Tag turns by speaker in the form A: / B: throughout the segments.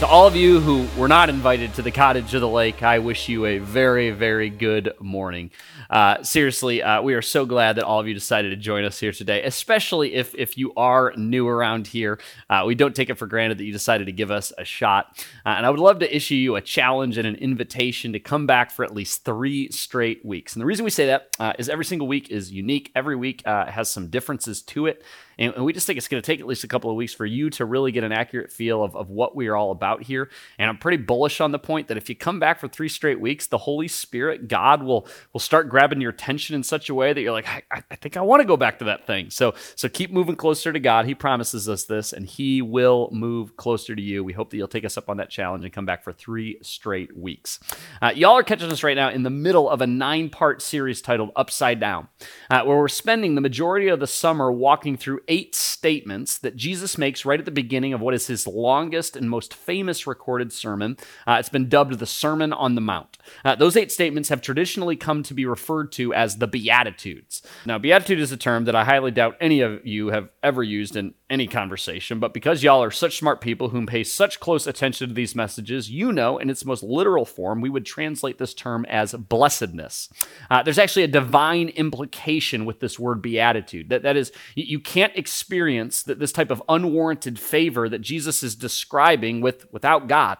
A: To all of you who were not invited to the Cottage of the Lake, I wish you a very, very good morning. Uh, seriously, uh, we are so glad that all of you decided to join us here today, especially if, if you are new around here. Uh, we don't take it for granted that you decided to give us a shot. Uh, and I would love to issue you a challenge and an invitation to come back for at least three straight weeks. And the reason we say that uh, is every single week is unique, every week uh, has some differences to it. And, we just think it's going to take at least a couple of weeks for you to really get an accurate feel of, of what we are all about here. And I'm pretty bullish on the point that if you come back for three straight weeks, the Holy Spirit, God will will start grabbing your attention in such a way that you're like, I, I think I want to go back to that thing. So so keep moving closer to God. He promises us this, and He will move closer to you. We hope that you'll take us up on that challenge and come back for three straight weeks. Uh, y'all are catching us right now in the middle of a nine part series titled Upside Down, uh, where we're spending the majority of the summer walking through eight statements that Jesus makes right at the beginning of what is his longest and most famous recorded sermon. Uh, it's been dubbed the Sermon on the Mount. Uh, those eight statements have traditionally come to be referred to as the Beatitudes. Now, Beatitude is a term that I highly doubt any of you have ever used in any conversation, but because y'all are such smart people who pay such close attention to these messages, you know, in its most literal form, we would translate this term as blessedness. Uh, there's actually a divine implication with this word beatitude. That, that is, you can't experience that this type of unwarranted favor that Jesus is describing with, without God.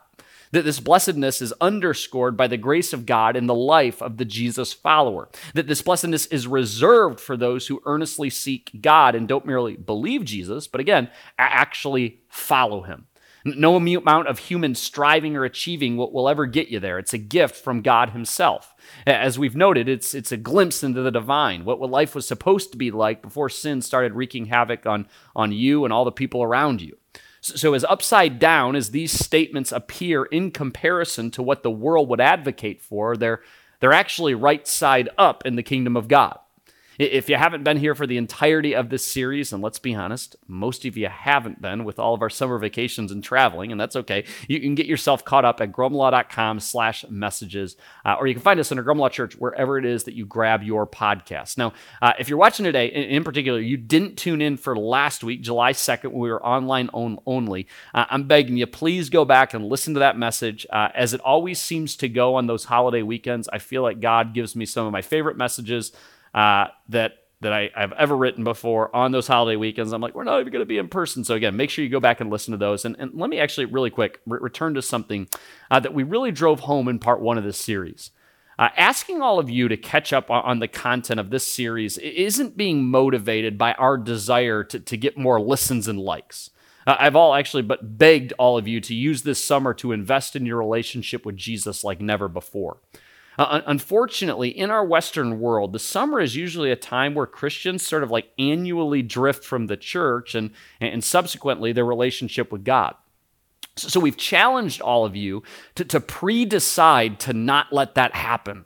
A: That this blessedness is underscored by the grace of God in the life of the Jesus follower. That this blessedness is reserved for those who earnestly seek God and don't merely believe Jesus, but again, actually follow him. No amount of human striving or achieving will, will, ever get you there. It's a gift from God Himself. As we've noted, it's, it's a glimpse into the divine, what, what life was supposed to be like before sin started wreaking havoc on, on you and all the people around you. So, as upside down as these statements appear in comparison to what the world would advocate for, they're, they're actually right side up in the kingdom of God. If you haven't been here for the entirety of this series, and let's be honest, most of you haven't been with all of our summer vacations and traveling, and that's okay. You can get yourself caught up at grumlaw.com slash messages, uh, or you can find us under Grumlaw Church wherever it is that you grab your podcast. Now, uh, if you're watching today, in, in, particular, you didn't tune in for last week, July 2nd, when we were online on, only, uh, I'm begging you, please go back and listen to that message. Uh, as it always seems to go on those holiday weekends, I feel like God gives me some of my favorite messages uh, that that I, have ever written before on those holiday weekends. I'm like, we're not even going to be in person. So again, make sure you go back and listen to those. And, and let me actually really quick re- return to something uh, that we really drove home in part one of this series. Uh, asking all of you to catch up on, on, the content of this series isn't being motivated by our desire to, to get more listens and likes. Uh, I've all actually but begged all of you to use this summer to invest in your relationship with Jesus like never before. Uh, unfortunately, in our Western world, the summer is usually a time where Christians sort of like annually drift from the church and, and subsequently their relationship with God. So we've challenged all of you to, to pre decide to not let that happen.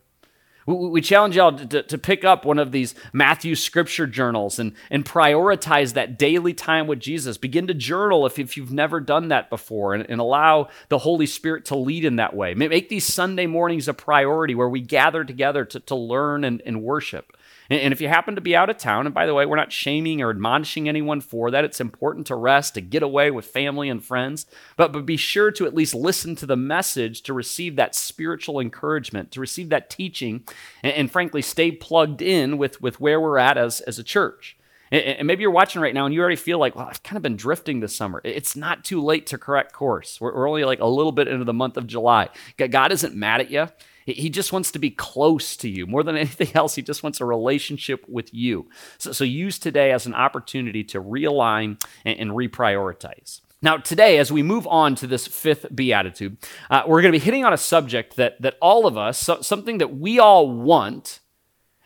A: We challenge y'all to, to, pick up one of these Matthew scripture journals and, and prioritize that daily time with Jesus. Begin to journal if, if you've never done that before and, and allow the Holy Spirit to lead in that way. Make these Sunday mornings a priority where we gather together to, to learn and, and worship. And if you happen to be out of town, and by the way, we're not shaming or admonishing anyone for that. It's important to rest, to get away with family and friends, but, but be sure to at least listen to the message to receive that spiritual encouragement, to receive that teaching, and, and frankly, stay plugged in with, with where we're at as, as a church. And maybe you're watching right now and you already feel like, well, I've kind of been drifting this summer. It's not too late to correct course. We're only like a little bit into the month of July. God isn't mad at you. He just wants to be close to you. More than anything else, he just wants a relationship with you. So, so use today as an opportunity to realign and, and reprioritize. Now, today, as we move on to this fifth beatitude, uh, we're going to be hitting on a subject that, that all of us, so, something that we all want,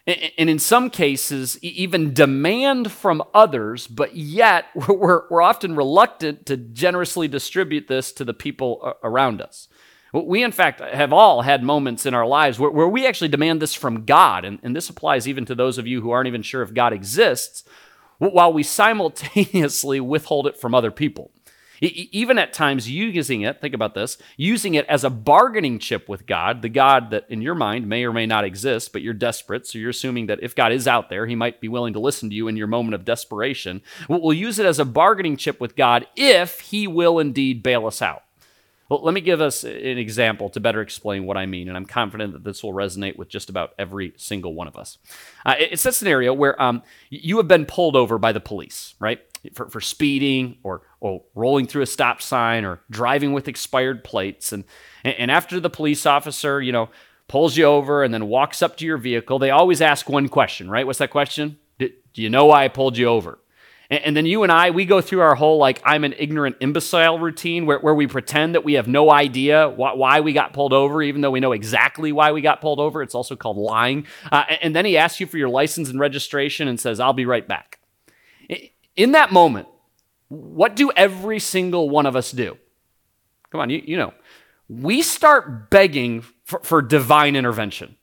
A: and, and in some cases, even demand from others, but yet we're, we're often reluctant to generously distribute this to the people around us. We, in fact, have all had moments in our lives where, where we actually demand this from God. And, and this applies even to those of you who aren't even sure if God exists, while we simultaneously withhold it from other people. Even at times using it, think about this, using it as a bargaining chip with God, the God that in your mind may or may not exist, but you're desperate. So you're assuming that if God is out there, he might be willing to listen to you in your moment of desperation. We'll use it as a bargaining chip with God if he will indeed bail us out. Well, let me give us an example to better explain what I mean, and I'm confident that this will resonate with just about every single one of us. Uh, it's a scenario where um, you have been pulled over by the police, right? For, for speeding or, or rolling through a stop sign or driving with expired plates. And, and after the police officer, you know, pulls you over and then walks up to your vehicle, they always ask one question, right? What's that question? Do you know why I pulled you over? And, then you and I, we go through our whole like I'm an ignorant imbecile routine where, where we pretend that we have no idea wh- why we got pulled over, even though we know exactly why we got pulled over. It's also called lying. Uh, and then he asks you for your license and registration and says, I'll be right back. In that moment, what do every single one of us do? Come on, you, you know. We start begging for, for divine intervention.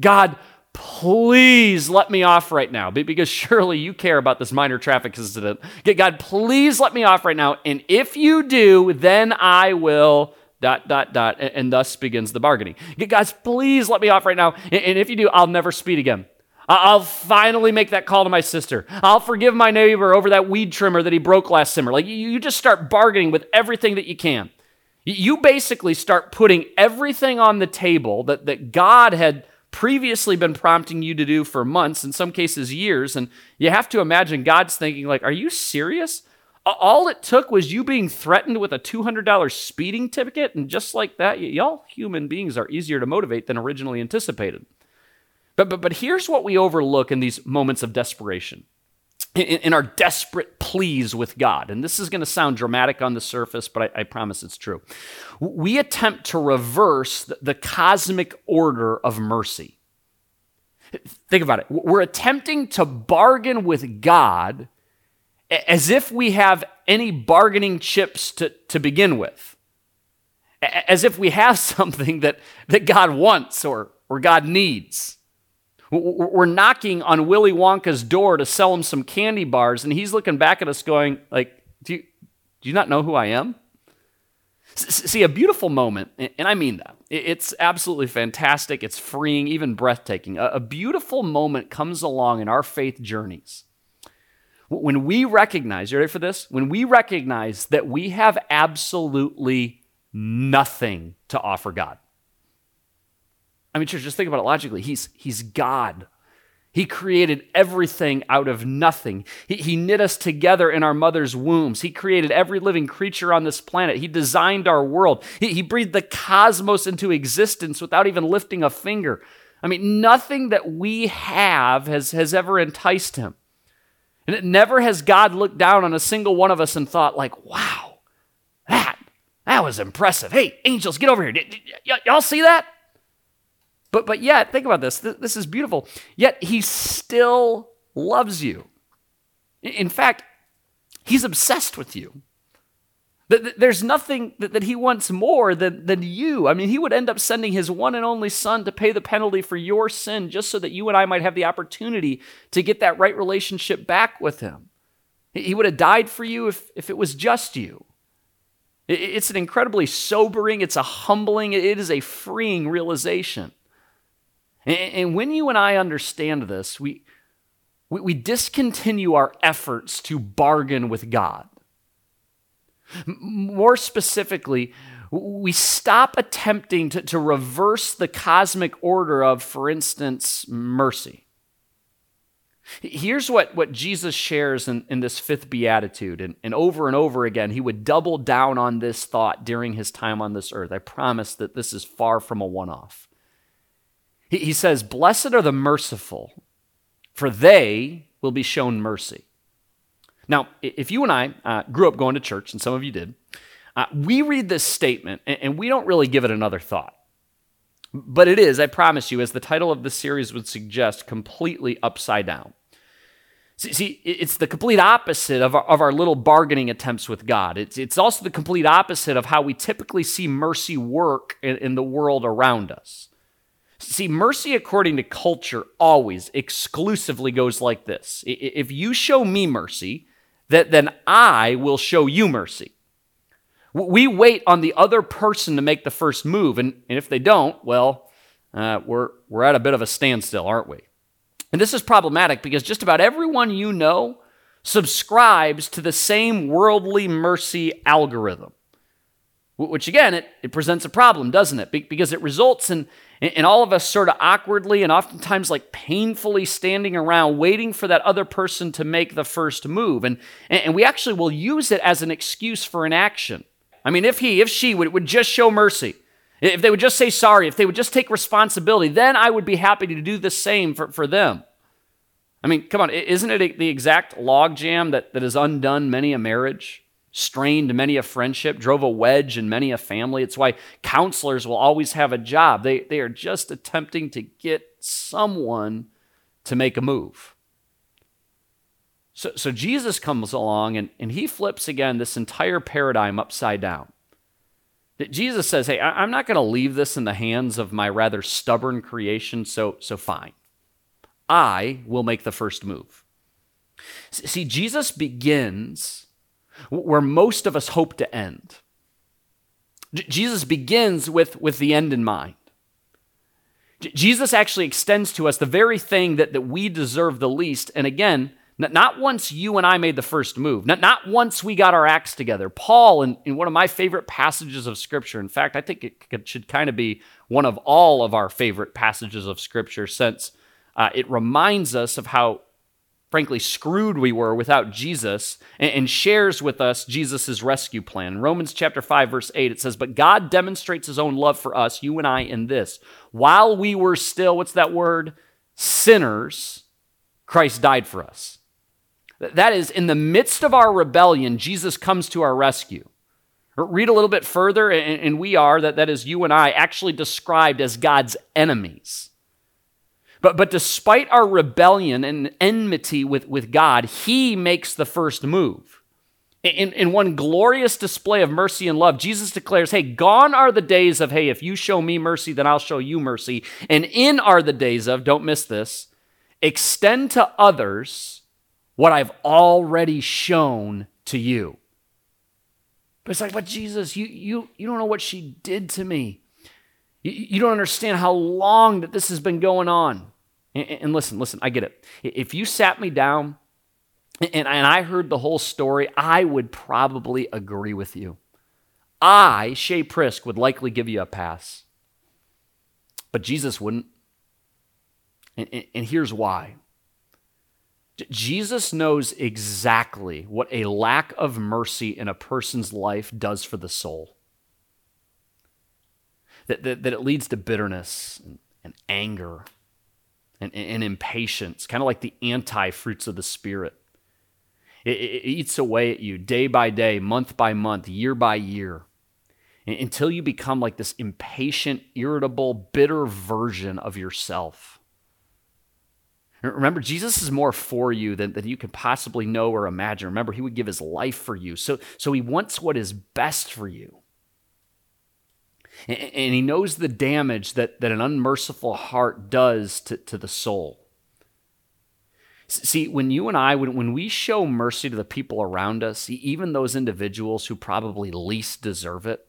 A: God, please let me off right now because surely you care about this minor traffic incident. God, please let me off right now. And if you do, then I will dot, dot, dot. And, thus begins the bargaining. Guys, please let me off right now. And if you do, I'll never speed again. I'll finally make that call to my sister. I'll forgive my neighbor over that weed trimmer that he broke last summer. Like, you just start bargaining with everything that you can. You basically start putting everything on the table that, that God had previously been prompting you to do for months, in some cases years. And you have to imagine God's thinking, like, are you serious? All it took was you being threatened with a $200 speeding ticket. And just like that, y'all human beings are easier to motivate than originally anticipated. But, but, but here's what we overlook in these moments of desperation in, our desperate pleas with God. And this is going to sound dramatic on the surface, but I, I promise it's true. We attempt to reverse the, the cosmic order of mercy. Think about it. We're attempting to bargain with God as if we have any bargaining chips to, to begin with, as if we have something that, that God wants or, or God needs. We're knocking on Willy Wonka's door to sell him some candy bars, and he's looking back at us going, like, do you, do you not know who I am? See, a beautiful moment, and I mean that. It's absolutely fantastic. It's freeing, even breathtaking. A beautiful moment comes along in our faith journeys. When we recognize, you ready for this? When we recognize that we have absolutely nothing to offer God. I mean, church, just think about it logically. He's, he's God. He created everything out of nothing. He, he knit us together in our mother's wombs. He created every living creature on this planet. He designed our world. He, he breathed the cosmos into existence without even lifting a finger. I mean, nothing that we have has, has ever enticed him. And it never has God looked down on a single one of us and thought, like, wow, that, that was impressive. Hey, angels, get over here. Y- y'all see that? But, but yet, think about this. This is beautiful. Yet he still loves you. In fact, he's obsessed with you. There's nothing that he wants more than, than you. I mean, he would end up sending his one and only son to pay the penalty for your sin just so that you and I might have the opportunity to get that right relationship back with him. He would have died for you if, if it was just you. It's an incredibly sobering, it's a humbling, it is a freeing realization. And when you and I understand this, we, we, discontinue our efforts to bargain with God. More specifically, we stop attempting to, to reverse the cosmic order of, for instance, mercy. Here's what, what Jesus shares in, in this fifth beatitude, and, and over and over again, he would double down on this thought during his time on this earth. I promise that this is far from a one off. He, he says, Blessed are the merciful, for they will be shown mercy. Now, if you and I uh, grew up going to church, and some of you did, uh, we read this statement and, and we don't really give it another thought. But it is, I promise you, as the title of the series would suggest, completely upside down. See, see, it's the complete opposite of our, of our little bargaining attempts with God. It's, it's also the complete opposite of how we typically see mercy work in, in the world around us. See, mercy, according to culture, always exclusively goes like this If you show me mercy, that then I will show you mercy. We wait on the other person to make the first move, and, and if they don't, well, uh, we're, we're at a bit of a standstill, aren't we? And this is problematic because just about everyone you know subscribes to the same worldly mercy algorithm. Which again, it, it presents a problem, doesn't it? Because it results in, in all of us sort of awkwardly and oftentimes like painfully standing around waiting for that other person to make the first move. And, and we actually will use it as an excuse for inaction. I mean, if he, if she would, would just show mercy, if they would just say sorry, if they would just take responsibility, then I would be happy to do the same for, for them. I mean, come on, isn't it the exact logjam that, that has undone many a marriage, strained many a friendship, drove a wedge in many a family? It's why counselors will always have a job. They, they are just attempting to get someone to make a move. So, so Jesus comes along and, and he flips again this entire paradigm upside down. That Jesus says, Hey, I'm not going to leave this in the hands of my rather stubborn creation, so, so fine. I will make the first move. See, Jesus begins where most of us hope to end. Jesus begins with, with the end in mind. Jesus actually extends to us the very thing that, that we deserve the least. And again, not once you and I made the first move, not, not once we got our acts together. Paul, in, in one of my favorite passages of Scripture, in fact, I think it, it should kind of be one of all of our favorite passages of Scripture since uh, it reminds us of how, frankly, screwed we were without Jesus and, shares with us Jesus' rescue plan. In Romans chapter 5, verse 8, it says, But God demonstrates his own love for us, you and I, in this. While we were still, what's that word? Sinners, Christ died for us. That is, in the midst of our rebellion, Jesus comes to our rescue. Read a little bit further, and we are, that, that is you and I, actually described as God's enemies. But, but despite our rebellion and enmity with, with God, He makes the first move. In, in one glorious display of mercy and love, Jesus declares, Hey, gone are the days of, hey, if you show me mercy, then I'll show you mercy. And in are the days of, don't miss this, extend to others what I've already shown to you. But it's like, but Jesus, you, you, you don't know what she did to me. You, don't understand how long that this has been going on. And, listen, listen, I get it. If you sat me down and, I heard the whole story, I would probably agree with you. I, Shay Prisk, would likely give you a pass. But Jesus wouldn't. And here's why. Jesus knows exactly what a lack of mercy in a person's life does for the soul. That, that, that it leads to bitterness and, and anger and, and, impatience, kind of like the anti fruits of the Spirit. It, it, eats away at you day by day, month by month, year by year, until you become like this impatient, irritable, bitter version of yourself. Remember, Jesus is more for you than, than you could possibly know or imagine. Remember, he would give his life for you. So, so he wants what is best for you. And, he knows the damage that, that an unmerciful heart does to, to the soul. See, when you and I, when, when we show mercy to the people around us, even those individuals who probably least deserve it,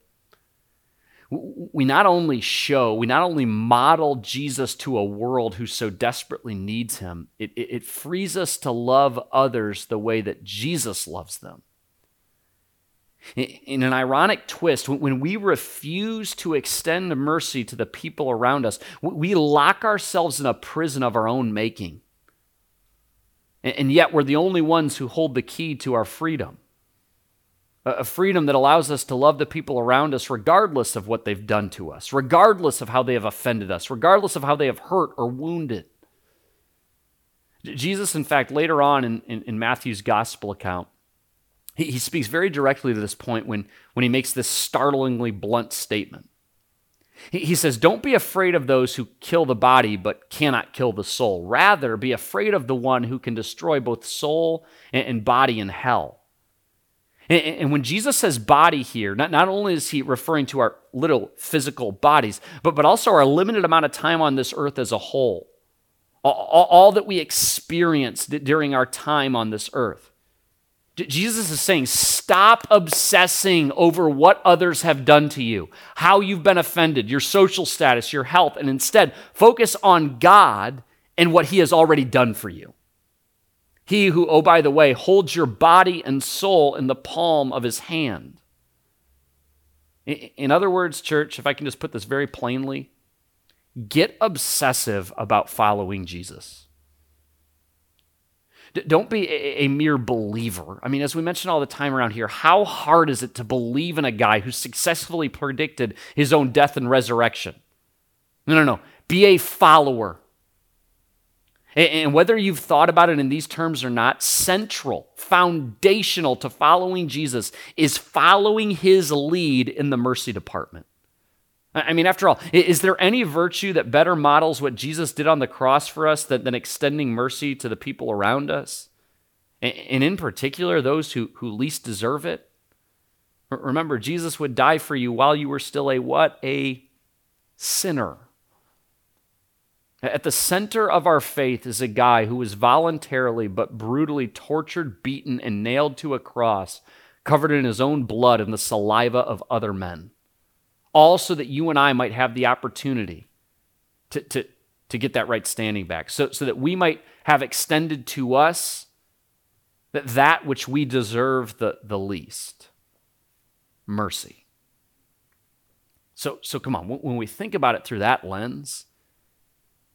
A: we not only show, we not only model Jesus to a world who so desperately needs him, it, it, it, frees us to love others the way that Jesus loves them. In an ironic twist, when we refuse to extend mercy to the people around us, we lock ourselves in a prison of our own making. And yet, we're the only ones who hold the key to our freedom a freedom that allows us to love the people around us regardless of what they've done to us, regardless of how they have offended us, regardless of how they have hurt or wounded. Jesus, in fact, later on in, in, in Matthew's gospel account, he, he speaks very directly to this point when, when he makes this startlingly blunt statement. He says, Don't be afraid of those who kill the body but cannot kill the soul. Rather, be afraid of the one who can destroy both soul and body in hell. And when Jesus says body here, not, not only is he referring to our little physical bodies, but, but also our limited amount of time on this earth as a whole, all, all that we experience during our time on this earth. Jesus is saying, stop obsessing over what others have done to you, how you've been offended, your social status, your health, and instead focus on God and what He has already done for you. He who, oh, by the way, holds your body and soul in the palm of His hand. In other words, church, if I can just put this very plainly, get obsessive about following Jesus. Don't be a, a, mere believer. I mean, as we mention all the time around here, how hard is it to believe in a guy who successfully predicted his own death and resurrection? No, no, no. Be a follower. And whether you've thought about it in these terms or not, central, foundational to following Jesus is following his lead in the mercy department. I mean, after all, is there any virtue that better models what Jesus did on the cross for us than, than extending mercy to the people around us? And, in particular, those who, who least deserve it? Remember, Jesus would die for you while you were still a what? A sinner. At the center of our faith is a guy who was voluntarily but brutally tortured, beaten, and nailed to a cross, covered in his own blood and the saliva of other men all so that you and I might have the opportunity to, to, to get that right standing back, so, so that we might have extended to us that, that which we deserve the, the least mercy. So, so come on, when we think about it through that lens,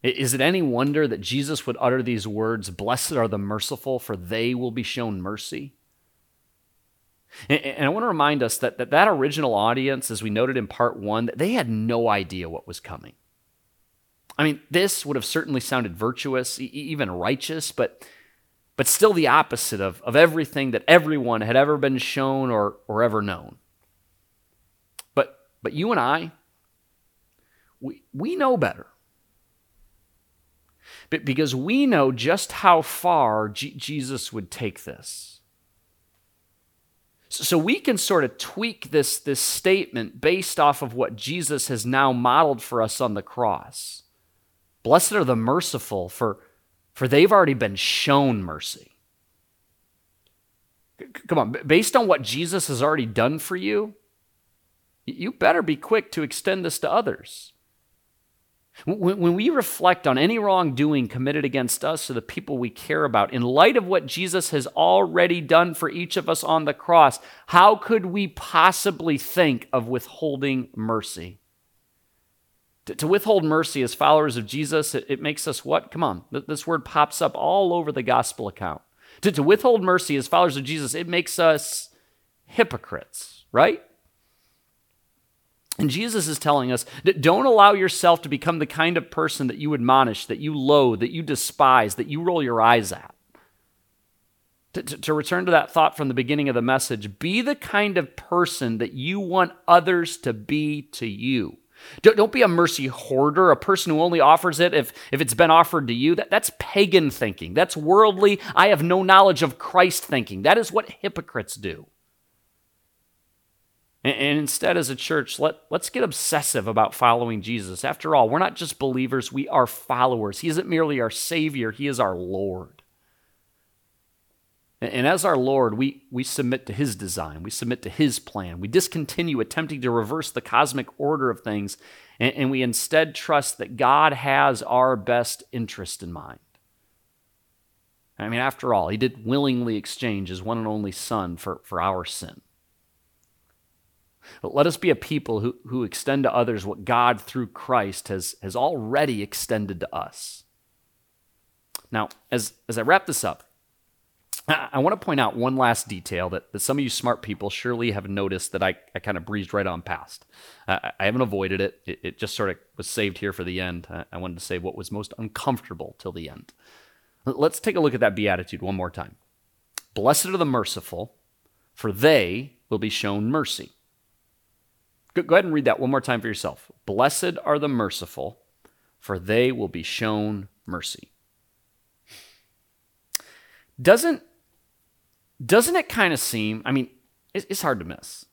A: is it any wonder that Jesus would utter these words, Blessed are the merciful, for they will be shown mercy? And, I want to remind us that, that that original audience, as we noted in part one, they had no idea what was coming. I mean, this would have certainly sounded virtuous, even righteous, but, but still the opposite of, of everything that everyone had ever been shown or, or ever known. But, but you and I, we, we know better. But because we know just how far G- Jesus would take this. So we can sort of tweak this, this statement based off of what Jesus has now modeled for us on the cross. Blessed are the merciful, for, for they've already been shown mercy. Come on, based on what Jesus has already done for you, you better be quick to extend this to others. When we reflect on any wrongdoing committed against us or the people we care about, in light of what Jesus has already done for each of us on the cross, how could we possibly think of withholding mercy? To, withhold mercy as followers of Jesus, it, makes us what? Come on, this word pops up all over the gospel account. To, to withhold mercy as followers of Jesus, it makes us hypocrites, right? And Jesus is telling us that don't allow yourself to become the kind of person that you admonish, that you loathe, that you despise, that you roll your eyes at. To, to, to, return to that thought from the beginning of the message, be the kind of person that you want others to be to you. Don't, don't be a mercy hoarder, a person who only offers it if, if it's been offered to you. That, that's pagan thinking. That's worldly, I have no knowledge of Christ thinking. That is what hypocrites do. And, instead, as a church, let, let's get obsessive about following Jesus. After all, we're not just believers, we are followers. He isn't merely our Savior, He is our Lord. And, and as our Lord, we, we submit to His design, we submit to His plan. We discontinue attempting to reverse the cosmic order of things, and, and we instead trust that God has our best interest in mind. I mean, after all, He did willingly exchange His one and only Son for, for our sin. Let us be a people who, who extend to others what God through Christ has, has already extended to us. Now, as, as I wrap this up, I, I want to point out one last detail that, that some of you smart people surely have noticed that I, I kind of breezed right on past. I, I haven't avoided it. it, it, just sort of was saved here for the end. I, I wanted to say what was most uncomfortable till the end. Let's take a look at that beatitude one more time. Blessed are the merciful, for they will be shown mercy. Go, ahead and read that one more time for yourself. Blessed are the merciful, for they will be shown mercy. Doesn't doesn't it kind of seem? I mean, it's, hard to miss.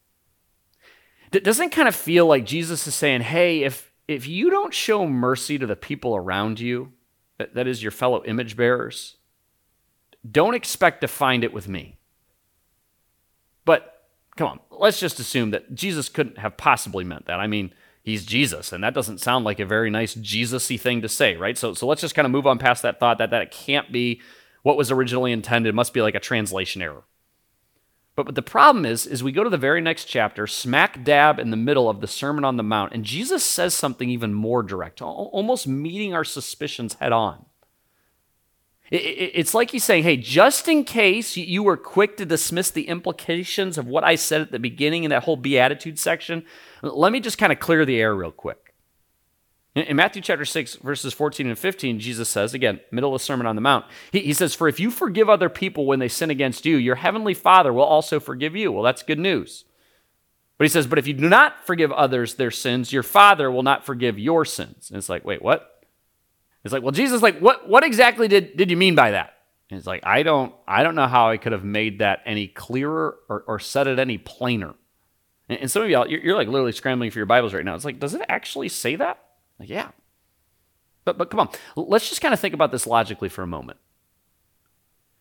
A: Doesn't kind of feel like Jesus is saying, "Hey, if if you don't show mercy to the people around you, that, that is your fellow image bearers, don't expect to find it with me." But come on, let's just assume that Jesus couldn't have possibly meant that. I mean, he's Jesus, and that doesn't sound like a very nice Jesus-y thing to say, right? So, so let's just kind of move on past that thought that that it can't be what was originally intended. It must be like a translation error. But, but the problem is, is we go to the very next chapter, smack dab in the middle of the Sermon on the Mount, and Jesus says something even more direct, almost meeting our suspicions head on. It's like he's saying, hey, just in case you were quick to dismiss the implications of what I said at the beginning in that whole Beatitude section, let me just kind of clear the air real quick. In Matthew chapter 6, verses 14 and 15, Jesus says, again, middle of the Sermon on the Mount, he, he says, For if you forgive other people when they sin against you, your heavenly Father will also forgive you. Well, that's good news. But he says, But if you do not forgive others their sins, your Father will not forgive your sins. And it's like, wait, what? It's like, well, Jesus, like, what, what exactly did, did you mean by that? And it's like, I don't, I don't know how I could have made that any clearer or, or said it any plainer. And, and some of y'all, you're, you're like literally scrambling for your Bibles right now. It's like, does it actually say that? Like, yeah. But, but come on, let's just kind of think about this logically for a moment.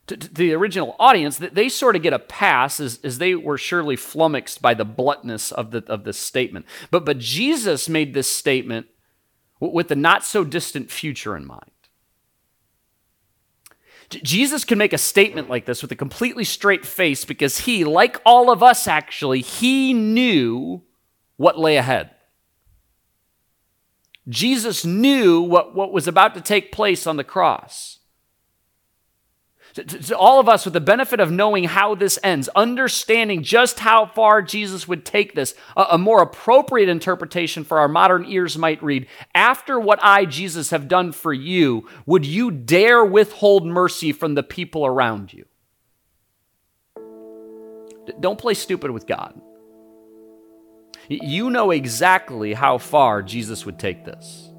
A: To, to, the original audience, that they sort of get a pass as, as they were surely flummoxed by the bluntness of, the, of this statement. But, but Jesus made this statement with the not so distant future in mind. Jesus can make a statement like this with a completely straight face because he, like all of us actually, he knew what lay ahead. Jesus knew what, what was about to take place on the cross to, to, all of us with the benefit of knowing how this ends, understanding just how far Jesus would take this, a, a more appropriate interpretation for our modern ears might read After what I, Jesus, have done for you, would you dare withhold mercy from the people around you? Don't play stupid with God. You know exactly how far Jesus would take this.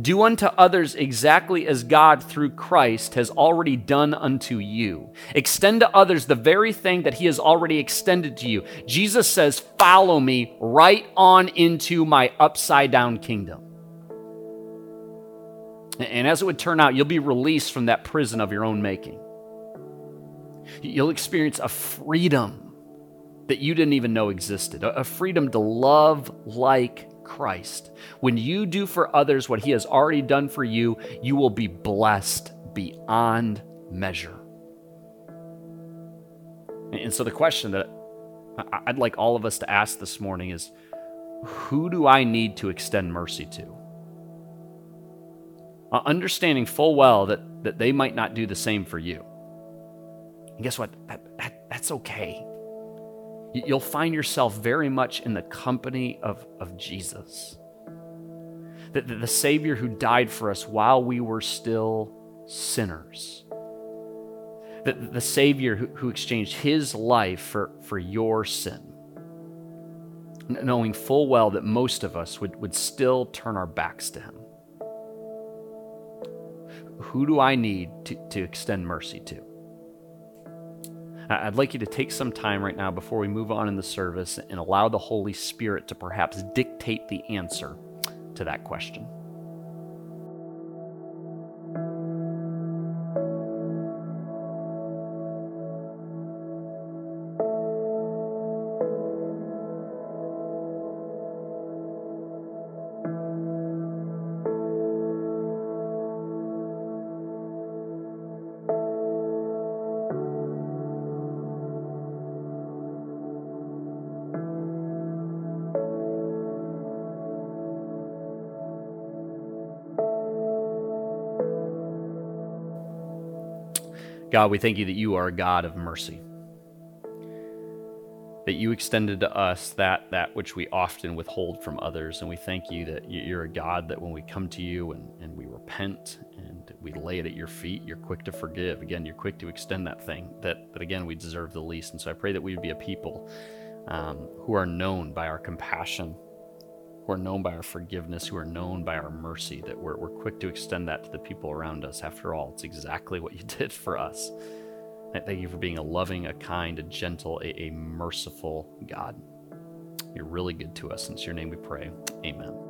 A: Do unto others exactly as God through Christ has already done unto you. Extend to others the very thing that he has already extended to you. Jesus says, Follow me right on into my upside down kingdom. And as it would turn out, you'll be released from that prison of your own making. You'll experience a freedom that you didn't even know existed, a freedom to love like Christ. When you do for others what he has already done for you, you will be blessed beyond measure. And so, the question that I'd like all of us to ask this morning is who do I need to extend mercy to? Uh, understanding full well that, that they might not do the same for you. And guess what? That, that, that's okay you'll find yourself very much in the company of, of Jesus. The, the, the Savior who died for us while we were still sinners. The, the Savior who, who exchanged his life for, for your sin. Knowing full well that most of us would, would still turn our backs to him. Who do I need to, to extend mercy to? I'd like you to take some time right now before we move on in the service and allow the Holy Spirit to perhaps dictate the answer to that question. God, we thank you that you are a God of mercy. That you extended to us that, that which we often withhold from others. And we thank you that you're a God that when we come to you and, and we repent and we lay it at your feet, you're quick to forgive. Again, you're quick to extend that thing that, that again, we deserve the least. And so I pray that we would be a people um, who are known by our compassion, who are known by our forgiveness, who are known by our mercy, that we're, we're quick to extend that to the people around us. After all, it's exactly what you did for us. I thank you for being a loving, a kind, a gentle, a, a merciful God. You're really good to us. In your name we pray. Amen.